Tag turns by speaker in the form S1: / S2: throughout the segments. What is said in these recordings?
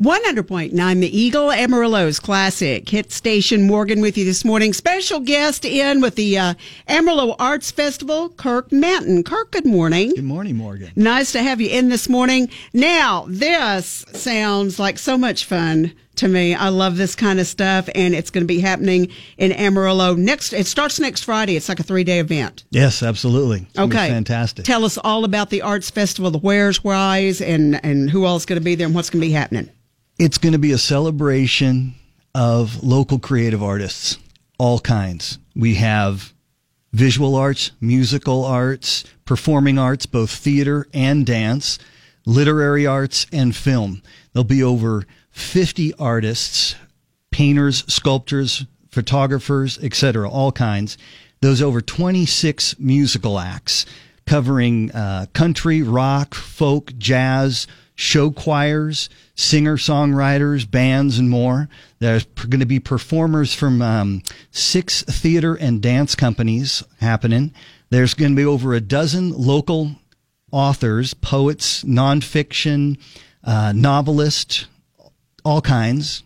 S1: 100.9 The Eagle Amarillo's classic hit station. Morgan with you this morning. Special guest in with the uh, Amarillo Arts Festival, Kirk Manton. Kirk, good morning.
S2: Good morning, Morgan.
S1: Nice to have you in this morning. Now, this sounds like so much fun to me. I love this kind of stuff, and it's going to be happening in Amarillo next. It starts next Friday. It's like a three day event.
S2: Yes, absolutely. It's
S1: Okay,
S2: fantastic.
S1: Tell us all about the Arts Festival, the where's, why's, and and who all's going to be there, and what's going to be happening.
S2: It's going to be a celebration of local creative artists, all kinds. We have visual arts, musical arts, performing arts, both theater and dance, literary arts, and film. There'll be over 50 artists, painters, sculptors, photographers, etc., all kinds. Those over 26 musical acts covering uh, country, rock, folk, jazz, show choirs, singer songwriters, bands, and more. There's going to be performers from um, six theater and dance companies happening. There's going to be over a dozen local authors, poets, nonfiction, uh, novelists, all kinds.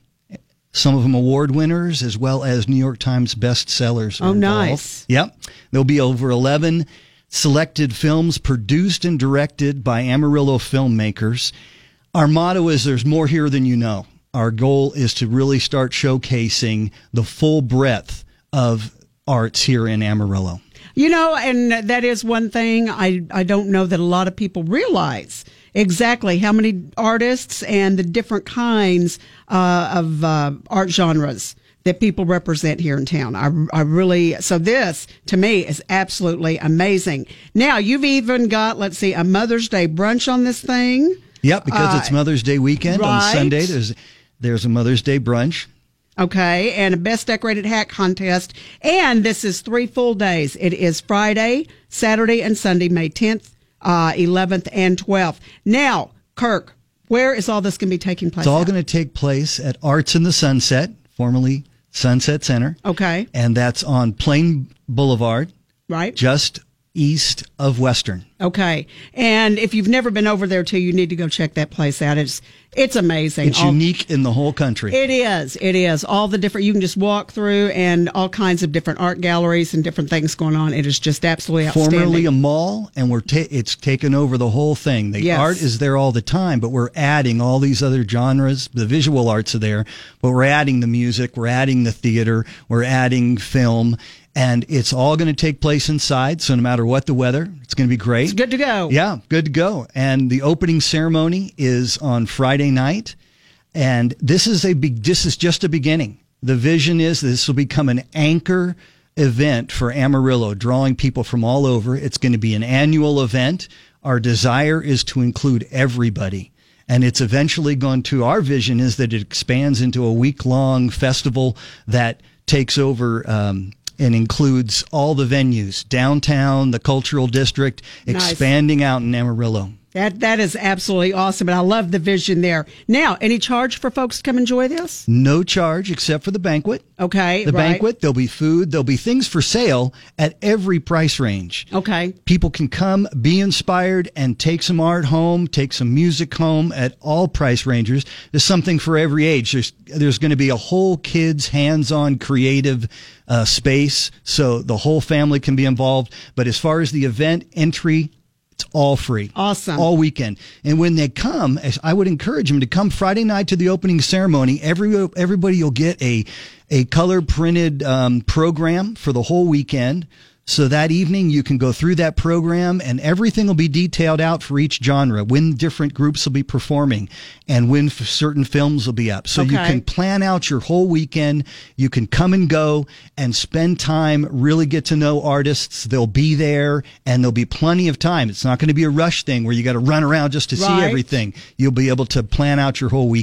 S2: Some of them award winners, as well as New York Times bestsellers.
S1: Oh,
S2: involved.
S1: nice.
S2: Yep. There'll be over 11 selected films produced and directed by Amarillo filmmakers. Our motto is there's more here than you know. Our goal is to really start showcasing the full breadth of arts here in Amarillo.
S1: You know, and that is one thing I, I don't know that a lot of people realize exactly how many artists and the different kinds uh, of uh, art genres that people represent here in town. I, I really, so this to me is absolutely amazing. Now, you've even got, let's see, a Mother's Day brunch on this thing.
S2: Yep, because it's Mother's Day weekend on
S1: Uh.
S2: Sunday. There's there's a Mother's Day brunch.
S1: Okay, and a best decorated hat contest. And this is three full days. It is Friday, Saturday, and Sunday, May 10th, uh, 11th, and 12th. Now, Kirk, where is all this going to be taking place?
S2: It's all going to take place at Arts in the Sunset, formerly Sunset Center,
S1: Okay,
S2: and that's on Plain Boulevard,
S1: right?
S2: just east of Western.
S1: Okay, and if you've never been over there too, you need to go check that place out. It's it's amazing.
S2: It's
S1: All-
S2: unique in the whole country.
S1: It is. It is. All the different, you can just walk through and all kinds of different art galleries and different things going on. It is just absolutely outstanding.
S2: Formerly a mall, and we're ta- it's taken over the whole thing. The
S1: Yes.
S2: art is there all the time, but we're adding all these other genres. The visual arts are there, but we're adding the music, we're adding the theater, we're adding film, and it's all going to take place inside. So no matter what the weather, it's going to be great.
S1: It's good to go.
S2: Yeah, good to go. And the opening ceremony is on Friday night. And this is a big, this is just a beginning. The vision is this will become an anchor event for Amarillo, drawing people from all over. It's going to be an annual event. Our desire is to include everybody. And it's eventually going to, our vision is that it expands into a week long festival that takes over, um, and includes all the venues, downtown, the cultural district,
S1: Nice.
S2: expanding out in Amarillo.
S1: That that is absolutely awesome, and I love the vision there. Now, any charge for folks to come enjoy this?
S2: No charge except for the banquet.
S1: Okay,
S2: The
S1: right.
S2: banquet, there'll be food, there'll be things for sale at every price range.
S1: Okay,
S2: People can come, be inspired, and take some art home, take some music home at all price ranges. There's something for every age. There's there's going to be a whole kids hands-on creative uh, space, so the whole family can be involved. But as far as the event entry, it's all free.
S1: Awesome.
S2: All weekend. And when they come, I would encourage them to come Friday night to the opening ceremony. Every everybody will get a a color printed um, program for the whole weekend. So that evening you can go through that program and everything will be detailed out for each genre, when different groups will be performing and when f- certain films will be up. So you can plan out your whole weekend. You can come and go and spend time, really get to know artists. They'll be there and there'll be plenty of time. It's not going to be a rush thing where you got to run around just to see everything. You'll be able to plan out your whole weekend.